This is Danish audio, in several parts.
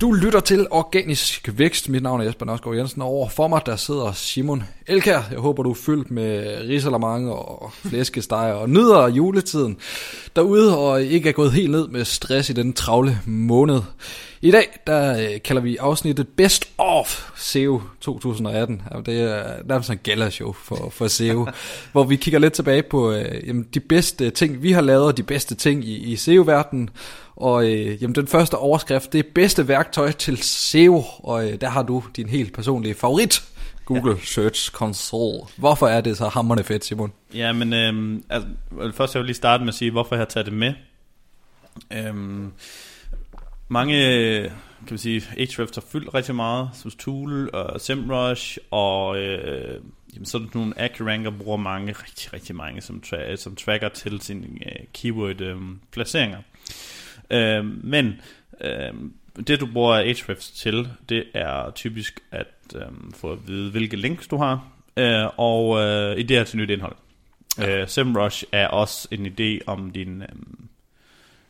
Du lytter til Organisk Vækst. Mit navn er Jesper Nørsgaard Jensen, og over for mig der sidder Simon Elkær. Jeg håber, du er fyldt med risalamande og flæskesteg og nyder juletiden derude, og ikke er gået helt ned med stress i den travle måned. I dag der øh, kalder vi afsnittet Best of SEO 2018. Det er nærmest en gala-show for, for SEO, hvor vi kigger lidt tilbage på øh, jamen, de bedste ting, vi har lavet, og de bedste ting i, i SEO-verdenen. Og øh, jamen, den første overskrift, det er bedste værktøj til SEO, og øh, der har du din helt personlige favorit, Google ja. Search Console. Hvorfor er det så hammerende fedt, Simon? Ja, men øh, altså, først jeg vil lige starte med at sige, hvorfor jeg har taget det med. Øhm, mange kan man sige, Ahrefs har fyldt rigtig meget, som Tool og SEMrush, og øh, jamen, sådan nogle AccuRanker bruger mange, rigtig, rigtig mange, som, tra- som tracker til sine øh, keyword-placeringer. Øh, øh, men øh, det du bruger Ahrefs til, det er typisk at øh, få at vide, hvilke links du har, øh, og øh, idéer til nyt indhold. Ja. Øh, SEMrush er også en idé om din... Øh,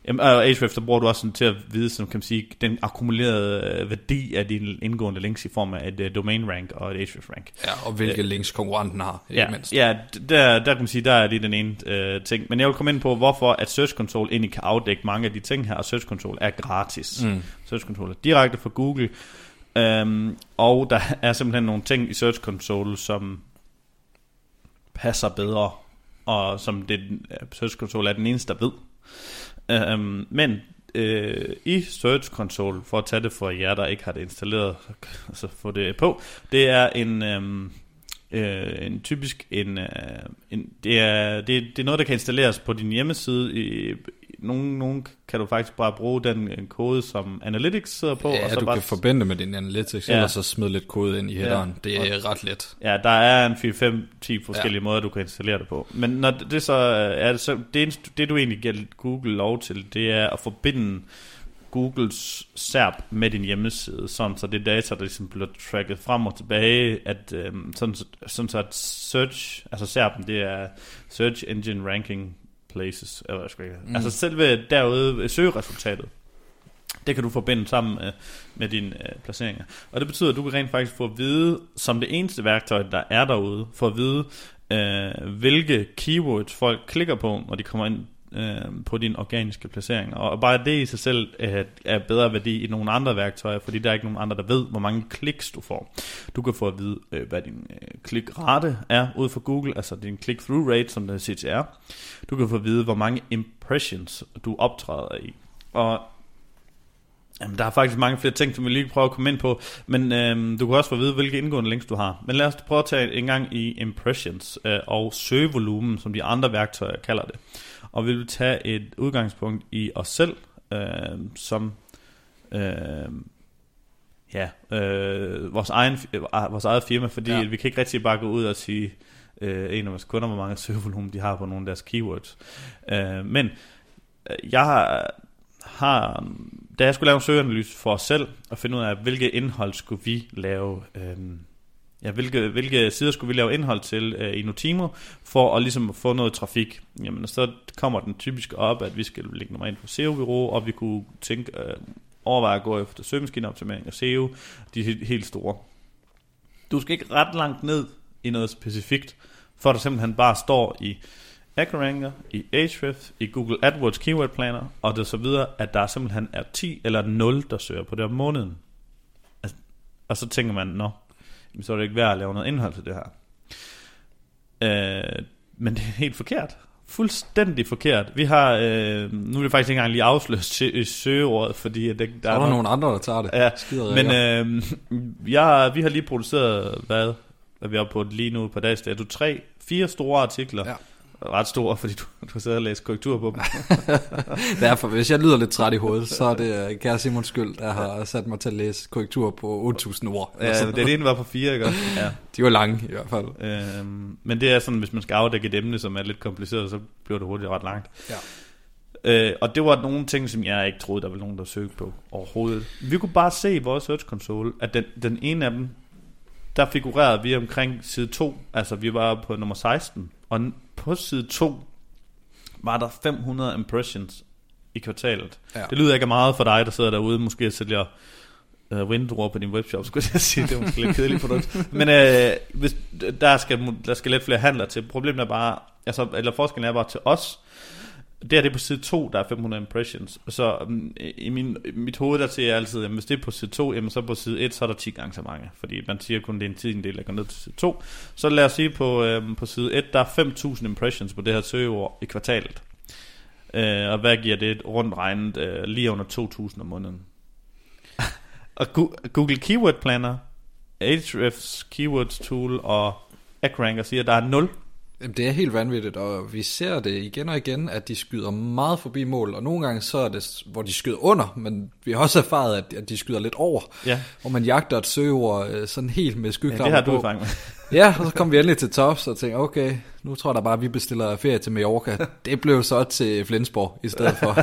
Jamen, og Ahrefs, der bruger du også sådan til at vide, som kan man sige, den akkumulerede øh, værdi af dine indgående links i form af et uh, domain rank og et Ahrefs rank. Ja, og hvilke uh, links konkurrenten har, ja, mindst. Ja, der, der kan man sige, der er lige den ene uh, ting. Men jeg vil komme ind på, hvorfor at Search Console egentlig kan afdække mange af de ting her, og Search Console er gratis. Mm. Search Console er direkte fra Google, um, og der er simpelthen nogle ting i Search Console, som passer bedre, og som det, Search Console er den eneste, der ved. Um, men øh, i Search Console, for at tage det for jer, der ikke har det installeret, så få det på, det er en, øhm, øh, en typisk en, øh, en det, er, det, det er noget, der kan installeres på din hjemmeside i, nogle, nogle kan du faktisk bare bruge den øh, kode, som Analytics sidder på. Ja, og så du bare... kan forbinde med din Analytics, ja. eller så smide lidt kode ind i headeren. Ja. Det er og, ret let. Ja, der er en 4-5-10 forskellige ja. måder, du kan installere det på. Men når det så er det, så, det, det du egentlig giver Google lov til, det er at forbinde Googles SERP med din hjemmeside, sådan så det data, der ligesom bliver tracket frem og tilbage, at øhm, sådan, sådan så at search, altså SERP'en, det er Search Engine Ranking places, eller jeg ikke. Mm. Altså selve derude søgeresultatet, det kan du forbinde sammen med, med dine øh, placeringer. Og det betyder, at du kan rent faktisk få at vide, som det eneste værktøj, der er derude, for at vide, øh, hvilke keywords folk klikker på, når de kommer ind øh, på dine organiske placeringer. Og bare det i sig selv øh, er bedre værdi i nogle andre værktøjer, fordi der er ikke nogen andre, der ved, hvor mange kliks du får. Du kan få at vide, øh, hvad din øh, klikrate er ud fra Google, altså din click-through rate, som det er CTR. Du kan få at vide, hvor mange impressions du optræder i. Og Jamen, der er faktisk mange flere ting, som vi lige prøver at komme ind på, men øhm, du kan også få at vide, hvilke indgående links du har. Men lad os prøve at tage en gang i impressions øh, og søgevolumen, som de andre værktøjer kalder det og vi vil tage et udgangspunkt i os selv, øh, som øh, ja, øh, vores, egen, øh, vores eget firma, fordi ja. vi kan ikke rigtig bare gå ud og sige, øh, en af vores kunder, hvor mange søgevolumen de har på nogle af deres keywords. Øh, men øh, jeg har, har, da jeg skulle lave en søgeanalyse for os selv, og finde ud af, hvilke indhold skulle vi lave, øh, ja, hvilke, hvilke sider skulle vi lave indhold til øh, i Notimo, for at ligesom få noget trafik. Jamen, så kommer den typisk op, at vi skal lægge nummer ind på SEO-bureau, og vi kunne tænke, øh, overveje at gå efter søgemaskineoptimering og SEO, de helt, helt store. Du skal ikke ret langt ned i noget specifikt, for der simpelthen bare står i AccuRanker, i Ahrefs, i Google AdWords Keyword Planner, og det så videre, at der simpelthen er 10 eller 0, der søger på det om måneden. Altså, og så tænker man, nå, så er det ikke værd at lave noget indhold til det her. Øh, men det er helt forkert. Fuldstændig forkert. Vi har, øh, nu er det faktisk ikke engang lige afsløret søgeordet, fordi det, der så er, der nogle andre, der tager det. Ja, men øh, jeg, vi har lige produceret, hvad, hvad vi er på lige nu på dags dato, tre, fire store artikler. Ja ret stor, fordi du, du sidder og læser korrektur på dem. Derfor, hvis jeg lyder lidt træt i hovedet, så er det øh, kære Simons skyld, der har sat mig til at læse korrektur på 8.000 ord. Ja, det ene var på fire, ikke Ja. De var lange i hvert fald. Øhm, men det er sådan, hvis man skal afdække et emne, som er lidt kompliceret, så bliver det hurtigt ret langt. Ja. Øh, og det var nogle ting, som jeg ikke troede, der var nogen, der søgte på overhovedet. Vi kunne bare se i vores Search Console, at den, den ene af dem, der figurerede vi omkring side 2, altså vi var på nummer 16, og på side 2 var der 500 impressions i kvartalet. Ja. Det lyder ikke meget for dig, der sidder derude, måske sælger øh, vinduer på din webshop, skulle jeg sige. Det er måske lidt kedeligt produkt. Men øh, hvis, der, skal, der skal lidt flere handler til. Problemet er bare, altså, eller forskellen er bare til os, det er det på side 2, der er 500 impressions. Så um, i, min, i mit hoved, der siger jeg altid, at hvis det er på side 2, jamen så på side 1, så er der 10 gange så mange. Fordi man siger kun, det er en tiendel, der går ned til side 2. Så lad os sige, på, øhm, på side 1, der er 5.000 impressions på det her søgeord i kvartalet. Øh, og hvad giver det rundt regnet øh, lige under 2.000 om måneden? og Google Keyword Planner, Ahrefs Keywords Tool og AcRanker siger, at der er 0 Jamen, det er helt vanvittigt, og vi ser det igen og igen, at de skyder meget forbi mål, og nogle gange så er det, hvor de skyder under, men vi har også erfaret, at, at de skyder lidt over, ja. hvor man jagter et søgeord øh, sådan helt med skyklammer ja, det har du med. ja, og så kom vi endelig til tops og tænkte, okay, nu tror jeg da bare, at vi bestiller ferie til Mallorca. Det blev så til Flensborg i stedet for.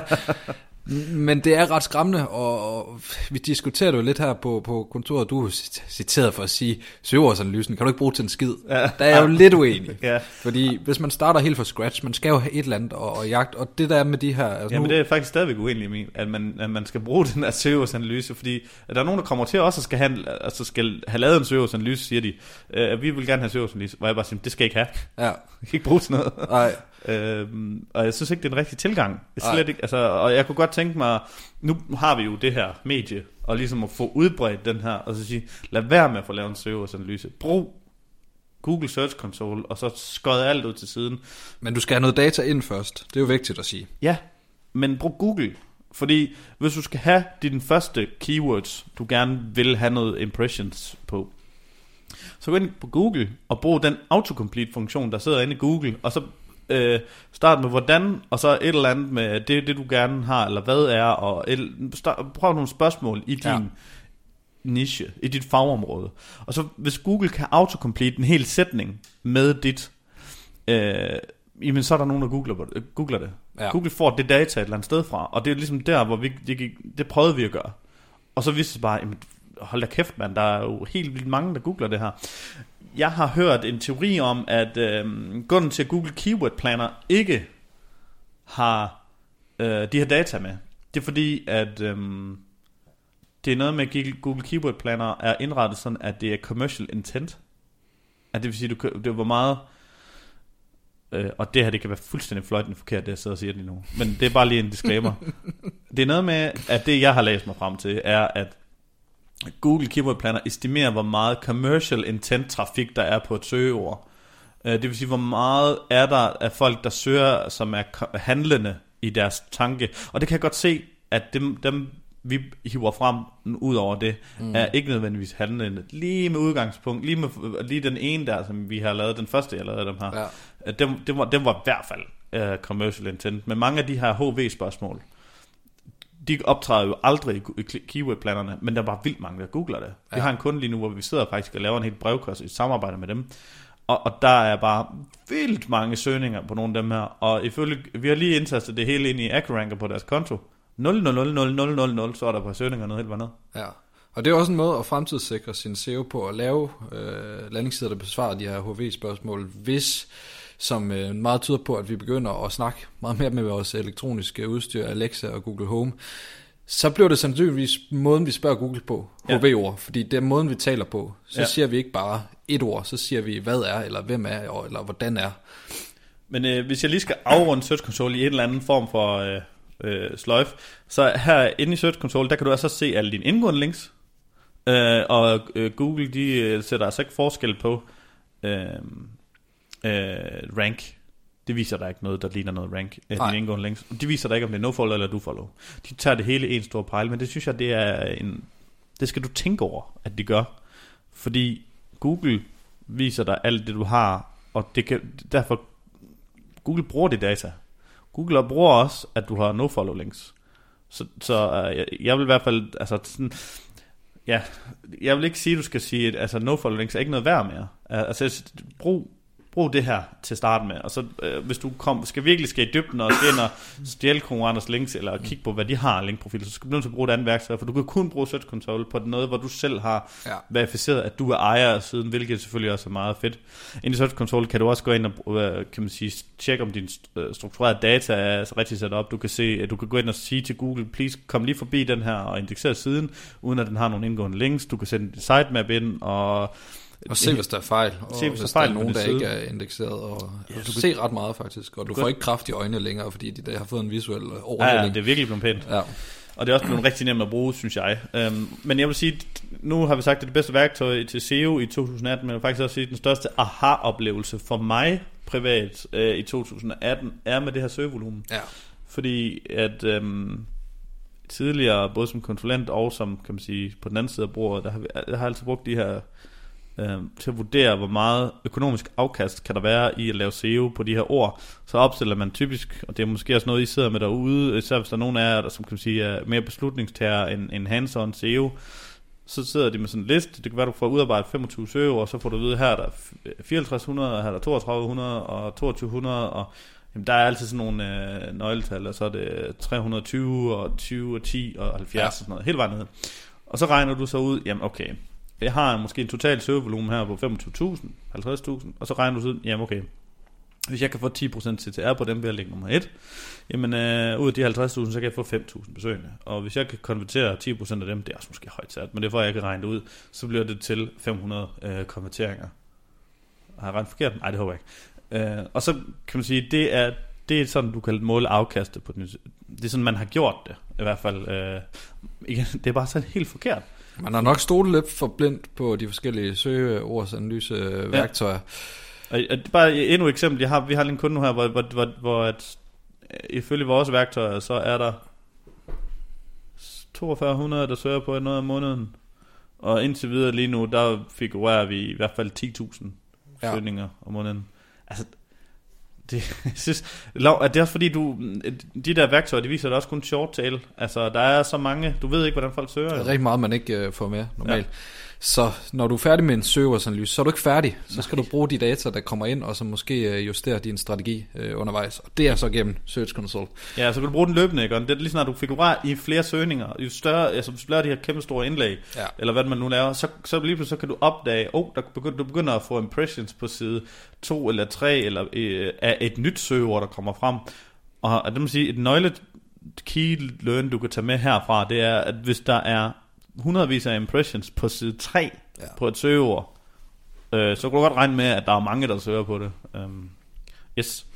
Men det er ret skræmmende, og vi diskuterer jo lidt her på, på kontoret. Du er citeret for at sige, søgeårsanalysen kan du ikke bruge til en skid. Ja. Der er jeg jo lidt uenig. ja. Fordi hvis man starter helt fra scratch, man skal jo have et eller andet og, og jagt, og det der med de her... Altså ja, men det er faktisk stadigvæk uenig i, at man, at man skal bruge den her søgeårsanalyse, fordi at der er nogen, der kommer til også at skal have, altså skal have lavet en søgeårsanalyse, siger de, øh, vi vil gerne have søgeårsanalyse, hvor jeg bare siger, det skal jeg ikke have. Ja. Jeg kan ikke bruge til noget. Nej. Øhm, og jeg synes ikke, det er en rigtig tilgang. Slet ikke, altså, og jeg kunne godt tænke mig, nu har vi jo det her medie, og ligesom at få udbredt den her, og så sige, lad være med at få lavet en søgeårsanalyse. Brug Google Search Console, og så skød alt ud til siden. Men du skal have noget data ind først. Det er jo vigtigt at sige. Ja, men brug Google. Fordi hvis du skal have dine første keywords, du gerne vil have noget impressions på, så gå ind på Google og brug den autocomplete funktion, der sidder inde i Google, og så øh, start med hvordan, og så et eller andet med det, det du gerne har, eller hvad er, og et, start, prøv nogle spørgsmål i din ja. niche, i dit fagområde. Og så hvis Google kan autocomplete en hel sætning med dit, øh, jamen så er der nogen, der googler, googler det. Ja. Google får det data et eller andet sted fra, og det er ligesom der, hvor vi, det, det prøvede vi at gøre. Og så viste det bare, jamen, hold da kæft mand, der er jo helt vildt mange, der googler det her jeg har hørt en teori om, at øh, grunden til, at Google Keyword Planner ikke har øh, de her data med, det er fordi, at øh, det er noget med, at Google Keyword Planner er indrettet sådan, at det er commercial intent. At det vil sige, du, det var meget... Øh, og det her, det kan være fuldstændig fløjtende forkert, det jeg sidder og siger det nu. Men det er bare lige en disclaimer. det er noget med, at det jeg har læst mig frem til, er, at Google Keyword Planner estimerer, hvor meget commercial intent trafik der er på et søgeord. Øh, det vil sige, hvor meget er der af folk, der søger, som er handlende i deres tanke. Og det kan jeg godt se, at dem, dem vi hiver frem ud over det, mm. er ikke nødvendigvis handlende. Lige med udgangspunkt, lige, med, lige den ene der, som vi har lavet, den første jeg lavede dem her, ja. Dem, dem, var, dem var i hvert fald uh, commercial intent. Men mange af de her HV-spørgsmål, de optræder jo aldrig i keyword-planerne, men der er bare vildt mange, der googler det. Ja. Vi har en kunde lige nu, hvor vi sidder faktisk og laver en helt brevkurs i samarbejde med dem, og, og der er bare vildt mange søgninger på nogle af dem her, og ifølge, vi har lige indtastet det hele ind i AcroRanker på deres konto. 0, 0, 0, 0, 0, 0, 0, så er der på søgninger noget helt andet. Ja, og det er også en måde at fremtidssikre sin SEO på, at lave øh, landingssider, der besvarer de her HV-spørgsmål, hvis som øh, meget tyder på, at vi begynder at snakke meget mere med vores elektroniske udstyr, Alexa og Google Home, så bliver det sandsynligvis måden, vi spørger Google på, ja. HV-ord, fordi det er måden, vi taler på. Så ja. siger vi ikke bare et ord, så siger vi, hvad er, eller hvem er, eller hvordan er. Men øh, hvis jeg lige skal afrunde Search Console i en eller anden form for øh, øh, sløjf, så her inde i Search Console, der kan du altså se alle dine indgående links, øh, og øh, Google de øh, sætter altså ikke forskel på, øh, øh, rank. Det viser der ikke noget, der ligner noget rank. Øh, Nej. indgående links. De viser der ikke, om det er no-follow eller do-follow. De tager det hele en stor pejl, men det synes jeg, det er en... Det skal du tænke over, at de gør. Fordi Google viser dig alt det, du har, og det kan, derfor Google bruger det data. Google bruger også, at du har no-follow links. Så, så uh, jeg, jeg vil i hvert fald, altså sådan, ja, jeg vil ikke sige, at du skal sige, at altså, no-follow links er ikke noget værd mere. Altså, brug brug det her til at starte med. Og så øh, hvis du kom, skal virkelig skal i dybden og skal ind og stjæle konkurrenters links, eller kigge på, hvad de har linkprofiler, så skal du nødt til at bruge et andet værktøj, for du kan kun bruge Search Console på noget, hvor du selv har Ja. verificeret, at du er ejer af siden, hvilket selvfølgelig også er meget fedt. Ind i Search Console kan du også gå ind og øh, kan man sige, tjekke, om din øh, strukturerede data er rigtig sat op. Du kan, se, at du kan gå ind og sige til Google, please kom lige forbi den her og indeksere siden, uden at den har nogle indgående links. Du kan sende dit sitemap ind, og Og se, hvis der er fejl. Og Se, hvis hvis der er der er nogen, der ikke er indekseret. Og Ja, ja, du du kan se ret meget faktisk. Og du kan- får ikke kraft i øjnene længere, fordi de der har fået en visuel ja, ja, overhældning. det er virkelig blevet pænt. Ja. Og det er også blevet rigtig nemt at bruge, synes jeg. Øhm, men jeg vil sige, nu har vi sagt, at det bedste værktøj til SEO i 2018, men jeg vil faktisk også sige, at den største aha-oplevelse for mig privat øh, i 2018 er med det her søgevolumen. ja. Fordi at øhm, tidligere, både som konsulent og som, kan man sige, på den anden side af bordet, der har, vi, der har jeg altid brugt de her øh, til at vurdere, hvor meget økonomisk afkast kan der være i at lave SEO på de her ord. Så opstiller man typisk, og det er måske også noget, I sidder med derude, især hvis der er nogen af jer, der som kan sige, er mere beslutningstager end, end hands-on SEO, så sidder de med sådan en liste. Det kan være, du får udarbejdet 25 søgeord, og så får du at vide, her er der 5400, her er der 3200 og 2200, og jamen, der er altid sådan nogle øh, nøgletal, og så er det 320 og 20 og 10 og 70 ja. og sådan noget, hele vejen ned. Og så regner du så ud, jamen okay, jeg har måske en total søgevolumen her på 25.000, 50.000, og så regner du ud, jamen okay, hvis jeg kan få 10% CTR på dem ved at lægge nummer 1, jamen øh, ud af de 50.000, så kan jeg få 5.000 besøgende. Og hvis jeg kan konvertere 10% af dem, det er også måske højt sat, men det er for, at jeg kan regne det ud, så bliver det til 500 øh, konverteringer. Har jeg regnet forkert? Nej, det håber jeg ikke. Øh, og så kan man sige, det er, det er sådan, du kan måle afkastet på den. Det er sådan, man har gjort det, i hvert fald. Øh, igen, det er bare sådan helt forkert. Man har nok stolet lidt for blindt på de forskellige søgeordsanalyse-værktøjer. Og, og det er bare endnu et eksempel. Jeg har, vi har lige en kunde nu her, hvor, hvor, hvor, hvor at, øh, ifølge vores værktøjer, så er der 4200, der søger på noget om måneden. Og indtil videre lige nu, der figurerer vi i hvert fald 10.000 Ja. søgninger om måneden. Altså, det, jeg synes, Lav, det er også fordi, du, de der værktøjer, de viser dig også kun short tail. Altså, der er så mange, du ved ikke, hvordan folk søger. Der er rigtig meget, man ikke øh, får med normalt. Ja. Så når du er færdig med en søgeordsanalyse, så er du ikke færdig. Så skal du bruge de data, der kommer ind, og så måske øh, justere din strategi øh, undervejs. Og det er så gennem Search Console. Ja, så kan du bruge den løbende, ikke? Og det er lige snart du figurerer i flere søgninger, jo større, altså hvis du laver de her kæmpe store indlæg, Ja. eller hvad man nu laver, så, så lige pludselig så kan du opdage, oh, der begynder, du begynder at få impressions på side 2 eller 3, eller øh, af et nyt søgeord, der kommer frem. Og det må sige, et nøgle key learn, du kan tage med herfra, det er, at hvis der er hundredvis af impressions på side 3 Ja. på et søgeord, øh, så kan du godt regne med, at der er mange, der søger på det. Um, yes.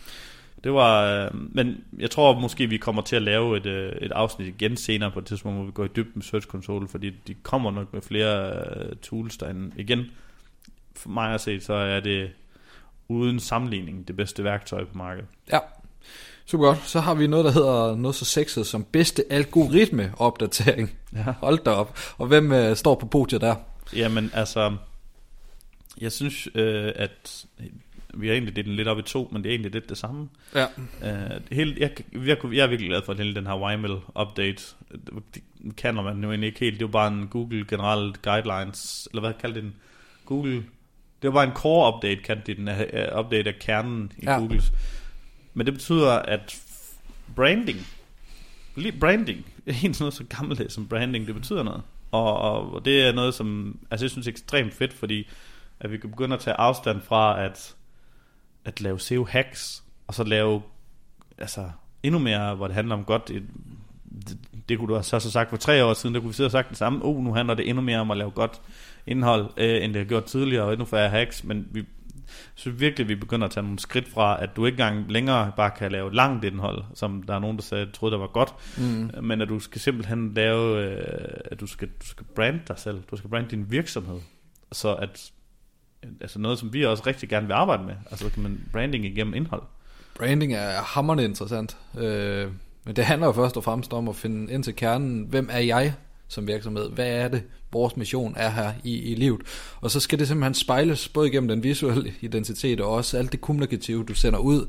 Det var, øh, men jeg tror måske, vi kommer til at lave et, øh, et afsnit igen senere på et tidspunkt, hvor vi går i dybden med Search Console, fordi de kommer nok med flere øh, tools derinde. Igen, for mig at se, så er det uden sammenligning det bedste værktøj på markedet. Ja, super godt. Så har vi noget, der hedder noget så sexet som bedste algoritme-opdatering. Ja. Hold da op. Og hvem øh, står på podiet der? Jamen altså, jeg synes, øh, at vi har egentlig delt den lidt op i to, men det er egentlig lidt det samme. Ja. Uh, hele, jeg, jeg, jeg er virkelig glad for hele den her YML update. Det kender man jo egentlig ikke helt. Det jo bare en Google general guidelines, eller hvad kaldte den? Google. Det var bare en core update, kaldte de den, uh, update af kernen i ja. Googles. Men det betyder, at branding, lige branding, en sådan noget så gammeldags som branding, det betyder noget. Og, og, og det er noget, som altså jeg synes er ekstremt fedt, fordi at vi kan begynde at tage afstand fra at, at lave SEO-hacks, og så lave altså, endnu mere, hvor det handler om godt. Det, det, det kunne du have så så sagt for tre år siden, der kunne vi sidde og sagt det samme. Oh, nu handler det endnu mere om at lave godt indhold, øh, end det har gjort tidligere, og endnu færre hacks, men vi synes virkelig, vi begynder at tage nogle skridt fra, at du ikke engang længere bare kan lave langt indhold, som der er nogen, der sagde, troede, der var godt, Mm. men at du skal simpelthen lave, øh, at du skal, du skal brande dig selv, du skal brande din virksomhed, så at, altså noget, som vi også rigtig gerne vil arbejde med, altså kan man branding igennem indhold. Branding er hammerende interessant. Øh, men det handler jo først og fremmest om at finde ind til kernen, hvem er jeg som virksomhed. Hvad er det, vores mission er her i, i livet? Og så skal det simpelthen spejles både igennem den visuelle identitet og også alt det kommunikative, du sender ud.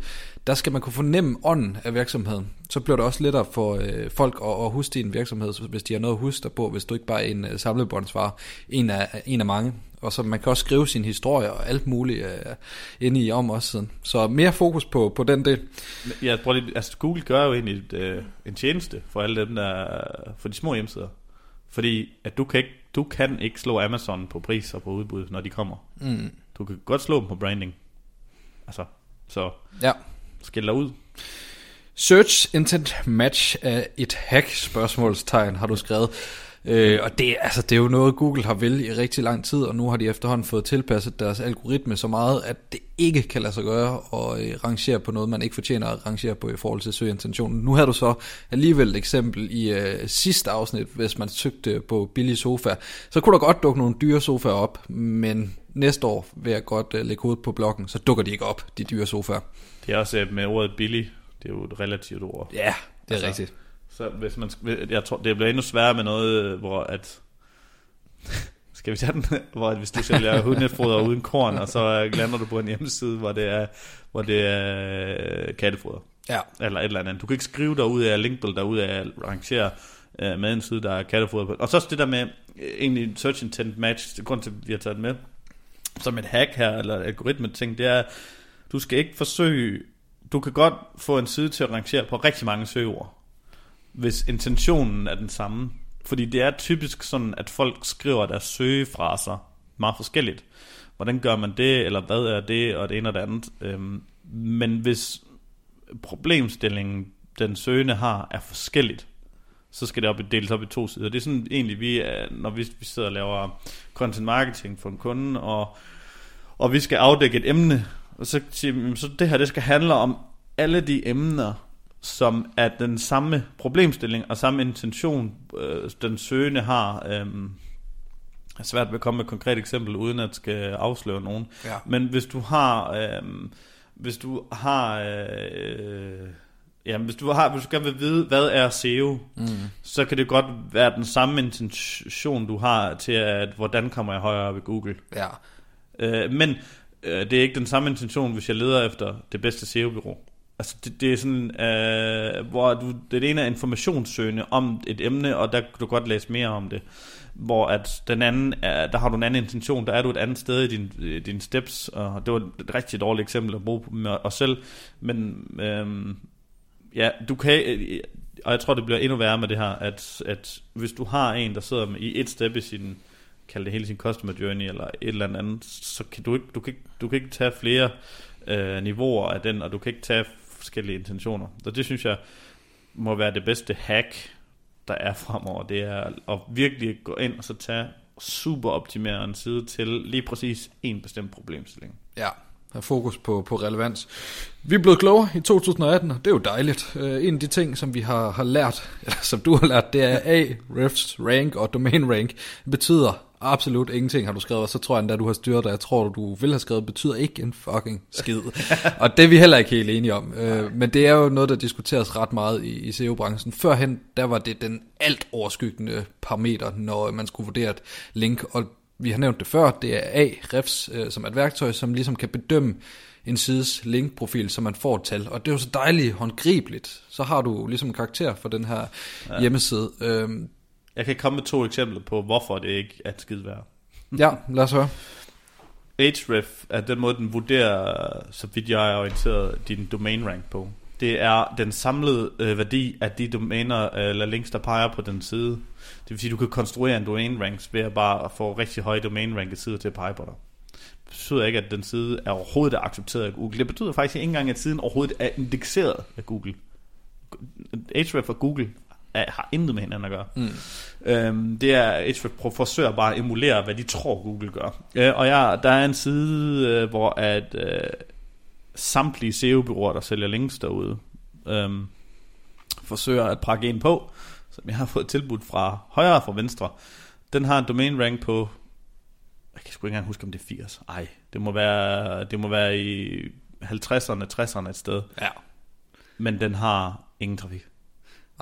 Der skal man kunne fornemme ånden af virksomheden. Så bliver det også lettere for øh, folk at, at huske din virksomhed, hvis de har noget at huske dig på, hvis du ikke bare er en øh, samlebåndsvar, en af, en af mange. Og så man kan også skrive sin historie og alt muligt øh, ind i om også siden. Så mere fokus på, på den del. Ja, prøv lige, altså Google gør jo egentlig et, øh, en tjeneste for alle dem, der for de små hjemmesider. Fordi at du kan ikke, du kan ikke slå Amazon på pris og på udbud, når de kommer. Mm. Du kan godt slå dem på branding. Altså, så Ja. skil dig ud. Search Intent Match er et hack spørgsmålstegn, har du skrevet. Øh, og det, altså, det er jo noget, Google har vel i rigtig lang tid, og nu har de efterhånden fået tilpasset deres algoritme så meget, at det ikke kan lade sig gøre at øh, rangere på noget, man ikke fortjener at rangere på i forhold til søgeintentionen. Nu har du så alligevel et eksempel i øh, sidste afsnit, hvis man søgte på billige sofa. Så kunne der godt dukke nogle dyre sofaer op, men næste år vil jeg godt øh, lægge hovedet på blokken, så dukker de ikke op, de dyre sofaer. Det er også øh, med ordet billig. Det er jo et relativt ord. Ja, det er altså, rigtigt. Så hvis man, jeg tror, det bliver endnu sværere med noget, hvor at... Skal vi tage den? Hvor at hvis du sælger hundefoder uden korn, og så lander du på en hjemmeside, hvor det er, hvor det er øh, kattefoder. Ja, Eller et eller andet. Du kan ikke skrive derud af linkbuild derud af at rangere øh, med en side, der er kattefoder på. Og så også det der med øh, egentlig search intent match, det grund til, at vi har taget det med, som et hack her, eller algoritme ting, det er, du skal ikke forsøge, du kan godt få en side til at rangere på rigtig mange søgeord, hvis intentionen er den samme. Fordi det er typisk sådan, at folk skriver deres søgefraser meget forskelligt. Hvordan gør man det, eller hvad er det, og det ene og det andet. Øhm, men hvis problemstillingen, den søgende har, er forskelligt, så skal det op, deles op i to sider. Det er sådan egentlig, vi, er- når vi, vi sidder og laver content marketing for en kunde, og, og vi skal afdække et emne, og så siger vi, så det her, det skal handle om alle de emner, som er den samme problemstilling og samme intention, øh, den søgende har. Øh, er svært ved at komme med et konkret eksempel, uden at skal afsløre nogen. Ja. Men hvis du har, øh, hvis du har, øh, ja, hvis du har, hvis du gerne vil vide, hvad er SEO, Mm. så kan det godt være den samme intention, du har til, at hvordan kommer jeg højere op i Google. Ja. Øh, men øh, det er ikke den samme intention, hvis jeg leder efter det bedste SEO-bureau. Altså det, det er sådan, øh, hvor du, det ene er informationssøgende om et emne, og der kan du godt læse mere om det. Hvor at den anden, er, der har du en anden intention, der er du et andet sted i din, din steps, og det var et rigtig dårligt eksempel at bruge med os selv, men øh, ja, du kan, øh, og jeg tror det bliver endnu værre med det her, at, at hvis du har en, der sidder med, i et step i sin, kald det hele sin customer journey, eller et eller andet, så kan du ikke, du kan ikke, du kan ikke tage flere øh, niveauer af den, og du kan ikke tage forskellige intentioner. Så det synes jeg må være det bedste hack, der er fremover. Det er at virkelig gå ind og så tage super optimere en side til lige præcis en bestemt problemstilling. Ja, have fokus på, på relevans. Vi er blevet klogere i 2018, og det er jo dejligt. Uh, en af de ting, som vi har, har lært, eller som du har lært, det er A, refs rank og domain rank. Betyder absolut ingenting, har du skrevet, og så tror jeg endda, du har styret det. Jeg tror, du vil have skrevet, betyder ikke en fucking skid. og det er vi heller ikke helt enige om. Uh, men det er jo noget, der diskuteres ret meget i, i SEO-branchen. Førhen, der var det den alt overskyggende parameter, når man skulle vurdere et link, og vi har nævnt det før, det er A-refs, øh, som er et værktøj, som ligesom kan bedømme en sides linkprofil, så man får et tal. Og det er jo så dejligt håndgribeligt. Så har du ligesom en karakter for den her ja. hjemmeside. Øhm, Jeg kan komme med to eksempler på, hvorfor det ikke er et skid værd. ja, lad os høre. Ahref er den måde, den vurderer, så vidt jeg er orienteret, din domain rank på. Det er den samlede øh, værdi af de domæner øh, eller links, der peger på den side. Det vil sige, du kan konstruere en domain ranks ved at bare få rigtig høje domain rankede sider til at pege på dig. Det betyder ikke, at den side er overhovedet er accepteret af Google. Det betyder faktisk ikke engang, at siden overhovedet er indekseret af Google. Ahref og Google er, har intet med hinanden at gøre. Mm. Øhm, det er Ahrefs forsøger bare at emulere, hvad de tror Google gør. Øh, og jeg, der er en side, øh, hvor at øh, samtlige SEO-byråer, der sælger links derude, øh, forsøger at prakke en på, som jeg har fået tilbudt fra højre og fra venstre. Den har en domain rank på, jeg kan sgu ikke engang huske, om det er 80. Ej, det må være, det må være i 50'erne, 60'erne et sted. Ja. Men den har ingen trafik.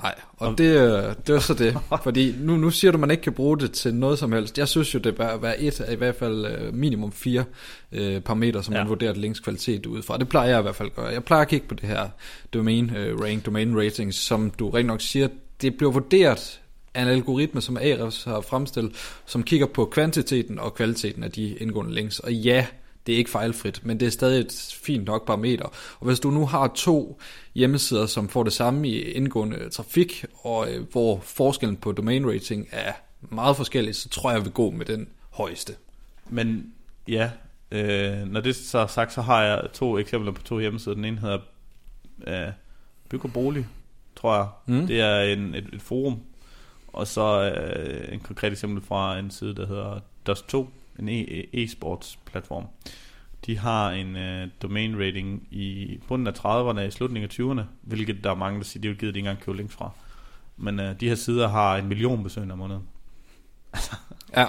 Nej, og, og det, øh, det er så det. Fordi nu, nu siger du, at man ikke kan bruge det til noget som helst. Jeg synes jo, det bør være et af i hvert fald øh, minimum fire øh, parametre, som ja. man vurderer links kvalitet ud fra. Det plejer jeg i hvert fald at gøre. Jeg plejer at kigge på det her domain øh, rank, domain ratings, som du rent nok siger, det bliver vurderet af en algoritme, som Ahrefs har fremstillet, som kigger på kvantiteten og kvaliteten af de indgående links. Og ja, det er ikke fejlfrit, men det er stadig et fint nok parameter. Og hvis du nu har to hjemmesider, som får det samme i indgående trafik, og øh, hvor forskellen på domain rating er meget forskellig, så tror jeg, jeg vil gå med den højeste. Men ja, øh, når det så er sagt, så har jeg to eksempler på to hjemmesider. Den ene hedder øh, Byg og Bolig, tror jeg. Mm. Det er en, et, et forum. Og så øh, en konkret eksempel fra en side, der hedder Dust2, en e- e-sports platform. De har en uh, domain rating i bunden af 30'erne i slutningen af 20'erne, hvilket der er mange, der siger, de vil givet de ikke engang købe links fra. Men uh, de her sider har en million besøgende om måneden. ja.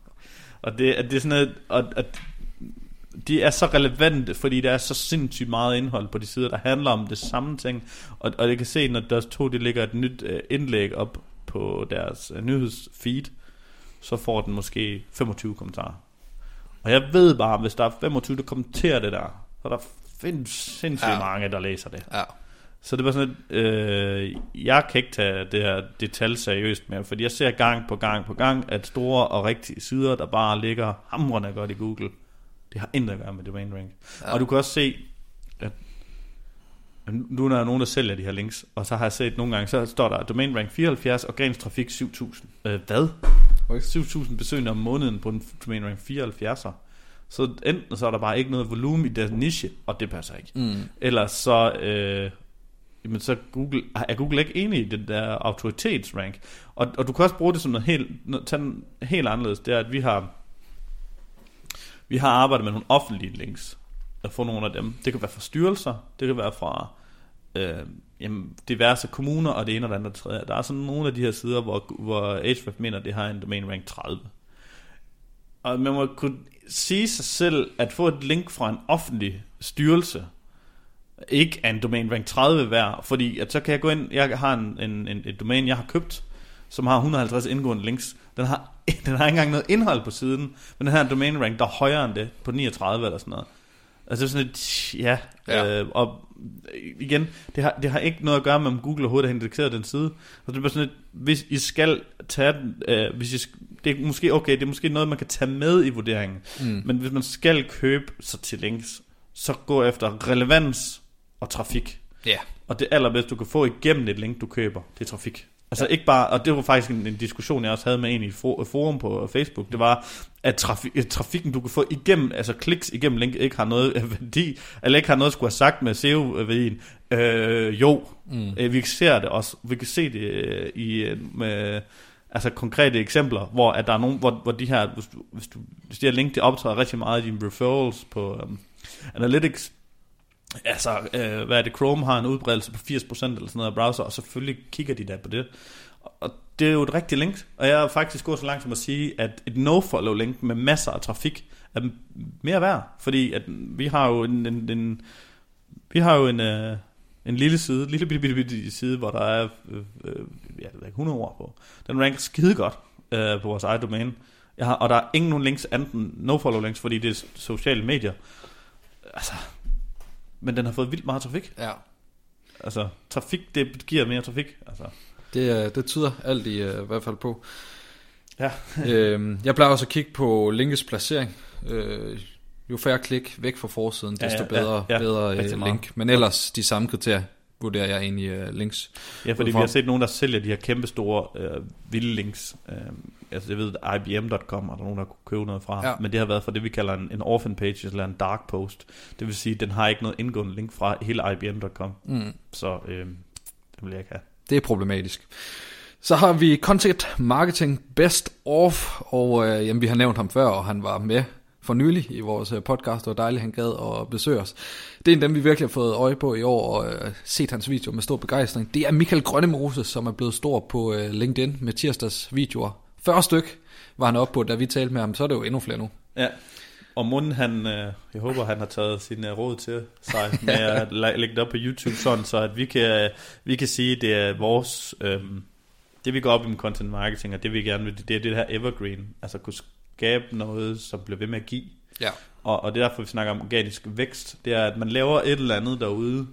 og det, det er sådan noget, og, at de er så relevante, fordi der er så sindssygt meget indhold på de sider, der handler om det samme ting. Og, og jeg kan se, når der to, de lægger et nyt uh, indlæg op på deres uh, nyhedsfeed, så får den måske 25 kommentarer. Og jeg ved bare, hvis der er 25, der kommenterer det der, så der findes sindssygt ja. mange, der læser det. Ja. Så det var sådan et, øh, jeg kan ikke tage det her detalj seriøst mere, fordi jeg ser gang på gang på gang, at store og rigtige sider, der bare ligger hamrende godt i Google, det har intet at gøre med domain rank. Ja. Og du kan også se, at nu er der nogen, der sælger de her links, og så har jeg set nogle gange, så står der domain rank 74, organisk trafik 7000. Øh, hvad? 7.000 besøgende om måneden på en domain rank 74'er. Så enten så er der bare ikke noget volumen i deres niche, og det passer ikke. Mm. Eller så, øh, jamen så Google, er Google ikke enig i den der autoritetsrank. Og, og du kan også bruge det som noget helt, noget, den helt anderledes. Det er, at vi har, vi har arbejdet med nogle offentlige links. At få nogle af dem. Det kan være fra styrelser, det kan være fra øh, jamen, diverse kommuner, og det ene og det andet tredje. Der er sådan nogle af de her sider, hvor, hvor Ahrefs mener, at det har en domain rank 30. Og man må kunne sige sig selv, at få et link fra en offentlig styrelse, ikke er en domain rank 30 værd, fordi at så kan jeg gå ind, jeg har en, en, en, et domæne, jeg har købt, som har 150 indgående links. Den har, den har ikke engang noget indhold på siden, men den har en domain rank, der er højere end det, på 39 eller sådan noget. Altså sådan et, ja, ja. Øh, og igen, det har, det har ikke noget at gøre med, om Google overhovedet har indekseret den side. Så det er bare sådan et, hvis I skal tage den, øh, hvis I, det er måske okay, det er måske noget, man kan tage med i vurderingen. Mm. Men hvis man skal købe sig til links, så gå efter relevans og trafik. Ja. Yeah. Og det allerbedste, du kan få igennem et link, du køber, det er trafik. Altså ikke bare, og det var faktisk en, en diskussion, jeg også havde med en i for, forum på Facebook, det var, at trafik, trafikken, du kan få igennem, altså kliks igennem link, ikke har noget værdi, eller ikke har noget at skulle have sagt med SEO-værdien. Øh, jo, mm. øh, vi ser det også, vi kan se det øh, i, øh, med, altså konkrete eksempler, hvor at der er nogen, hvor, hvor de her, hvis du, hvis du, hvis de her link, det optræder rigtig meget i dine referrals på um, Analytics, Altså, øh, hvad er det, Chrome har en udbredelse på 80% eller sådan noget af browser, og selvfølgelig kigger de da på det. Og det er jo et rigtigt link, og jeg er faktisk gået så langt som at sige, at et no-follow link med masser af trafik er mere værd, fordi at vi har jo en, en, en vi har jo en, øh, en lille side, lille bitte, bitte, bitte side, hvor der er øh, øh, ja, 100 ord på. Den ranker skide godt øh, på vores eget domæne. Jeg har, og der er ingen nogen links, enten no-follow links, fordi det er sociale medier. Altså, men den har fået vildt meget trafik. Ja. Altså, trafik, det giver mere trafik. Altså. Det, øh, det tyder alt i, uh, i hvert fald på. Ja. øhm, jeg plejer også at kigge på linkets placering. Øh, jo færre klik væk fra forsiden, desto ja, ja, bedre, ja, ja, bedre uh, link. Men ellers de samme kriterier vurderer jeg egentlig uh, links. Ja, fordi vi har set nogen, der sælger de her kæmpe store uh, vilde links. Uh, altså jeg ved, at IBM.com er der nogen, der kunne købe noget fra. Ja. Men det har været for det, vi kalder en, en orphan page, eller en dark post. Det vil sige, at den har ikke noget indgående link fra hele IBM.com. Mm. Så uh, det vil jeg ikke have. Det er problematisk. Så har vi Content Marketing Best Of, og øh, jamen, vi har nævnt ham før, og han var med for nylig i vores øh, podcast, og dejligt, han gad at besøge os. Det er en dem, vi virkelig har fået øje på i år, og øh, set hans video med stor begejstring. Det er Michael Grønnemose, som er blevet stor på øh, LinkedIn med tirsdags videoer. 40 styk var han oppe på, da vi talte med ham, så er det jo endnu flere nu. Ja, Og Mund, han, øh, jeg håber, han har taget sine råd til sig med at lægge det op på YouTube, sådan så at vi kan, vi kan sige, det er vores, øh, det vi går op i med content marketing, og det vi gerne vil, det er det her evergreen, altså kunne skabe noget, som bliver ved med at give. Ja. Og, og det er derfor, vi snakker om organisk vækst, det er, at man laver et eller andet derude,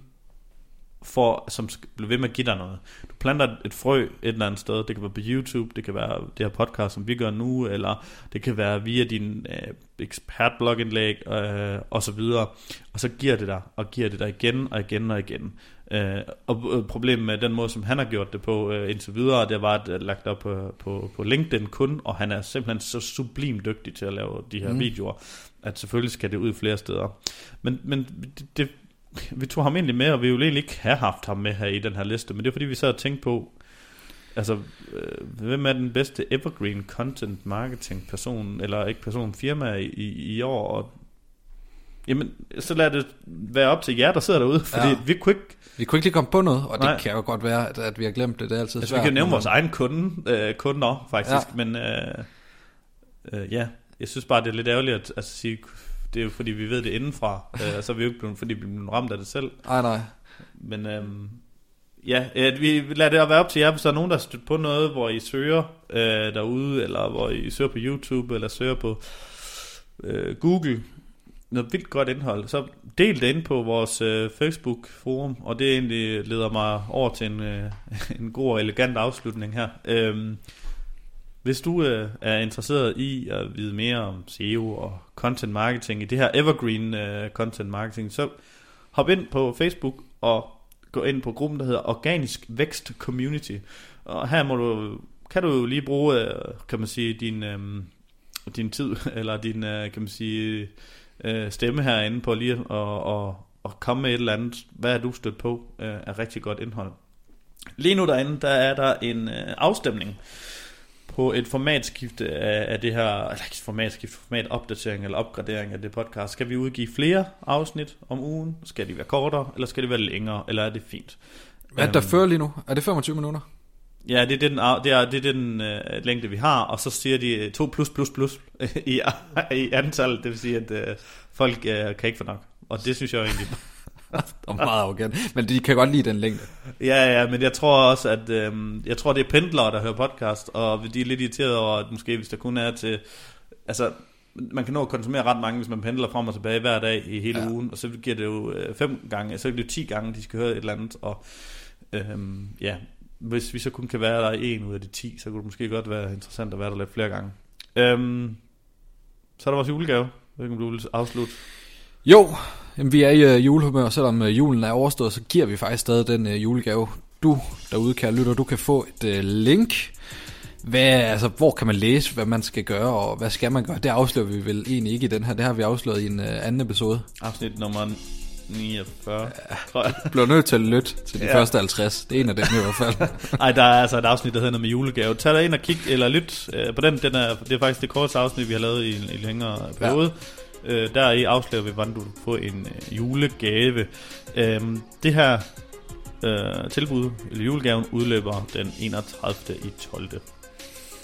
for, som skal blive ved med at give dig noget. Du planter et- frø et eller andet sted. Det kan være på YouTube, det kan være det her podcast, som vi gør nu, eller det kan være via din øh, ekspertblogindlæg øh, og så videre. Og så giver det dig, og giver det dig igen og igen og igen. Øh, og øh, problemet med den måde, som han har gjort det på øh, indtil videre, det var at det lagt op på, på, på LinkedIn kun, og han er simpelthen så sublim dygtig til at lave de her mm. videoer, at selvfølgelig skal det ud flere steder. Men, men det, det, vi tog ham egentlig med, og vi ville egentlig ikke have haft ham med her i den her liste, men det er fordi, vi sad og tænkte på, altså, øh, hvem er den bedste evergreen content marketing person, eller ikke person, firma i, i, i år, og Jamen, så lad det være op til jer, der sidder derude, fordi Ja. vi kunne ikke, Vi kunne ikke lige komme på noget, og det Nej. kan jo godt være, at, at vi har glemt det. Det er altid altså svært. vi kan nævne vores egen kunde, øh, kunder faktisk, Ja. men øh, øh, ja, jeg synes bare, det er lidt ærgerligt at, at sige, det er jo fordi, vi ved det indenfra, øh, og så er vi jo ikke blevet, fordi vi blevet ramt af det selv. Nej, nej. Men øhm, ja, øh, vi lader det være op til jer, hvis der er nogen, der har stødt på noget, hvor I søger øh, derude, eller hvor I søger på YouTube, eller søger på øh, Google, noget vildt godt indhold, så del det ind på vores øh, Facebook-forum, og det egentlig leder mig over til en, øh, en god og elegant afslutning her. Øhm, hvis du øh, er interesseret i at vide mere om SEO og content marketing i det her evergreen øh, content marketing, så hop ind på Facebook og gå ind på gruppen, der hedder Organisk Vækst Community. Og her må du, kan du jo lige bruge, øh, kan man sige, din, øh, din tid, eller din, øh, kan man sige, øh, stemme herinde på lige at og, og komme med et eller andet, hvad er du stødt på øh, af rigtig godt indhold. Lige nu derinde, der er der en øh, afstemning på et formatskifte af, af det her, eller ikke et formatskifte, formatopdatering eller opgradering af det podcast. Skal vi udgive flere afsnit om ugen? Skal de være kortere, eller skal de være længere, eller er det fint? Hvad er der Øhm, før lige nu? Er det 25 minutter? Ja, det er den, af- det er, det er den øh, længde, vi har, og så siger de 2 plus plus plus i, i antal, det vil sige, at øh, folk øh, kan ikke få nok. Og det synes jeg jo egentlig... Og meget arrogant. Men de kan godt lide den længde. ja, ja, men jeg tror også, at øh, jeg tror, det er pendlere, der hører podcast, og de er lidt irriteret over, at måske hvis der kun er til... Altså, man kan nå at konsumere ret mange, hvis man pendler frem og tilbage hver dag i hele Ja. ugen, og så giver det jo øh, fem gange, så er det jo ti gange, de skal høre et eller andet, og øhm, ja, hvis vi så kun kan være der en ud af de 10, så kunne det måske godt være interessant at være der lidt flere gange. Øhm, så er der vores julegave. Jeg ved ikke, om du vil afslutte. Jo, jamen, vi er i uh, julehumør, og selvom uh, julen er overstået, så giver vi faktisk stadig den uh, julegave. Du derude, kære lytter, du kan få et uh, link. Hvad, altså, hvor kan man læse, hvad man skal gøre, og hvad skal man gøre? Det afslører vi vel egentlig ikke i den her. Det har vi afsløret i en uh, anden episode. Afsnit nummer 49, tror jeg. Du bliver nødt til at lytte til de ja. Ja. første 50. Det er en af dem i hvert fald. Ej, der er altså et afsnit, der hedder noget med julegave. Tag dig ind og kig, eller lyt øh, på den. den er, det er faktisk det korteste afsnit, vi har lavet i i en længere periode. Ja. Øh, der i afslører vi, hvordan du kan få en øh, julegave. Øh, det her øh, tilbud, eller julegaven, udløber den 31. i 12.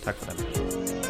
Tak for det.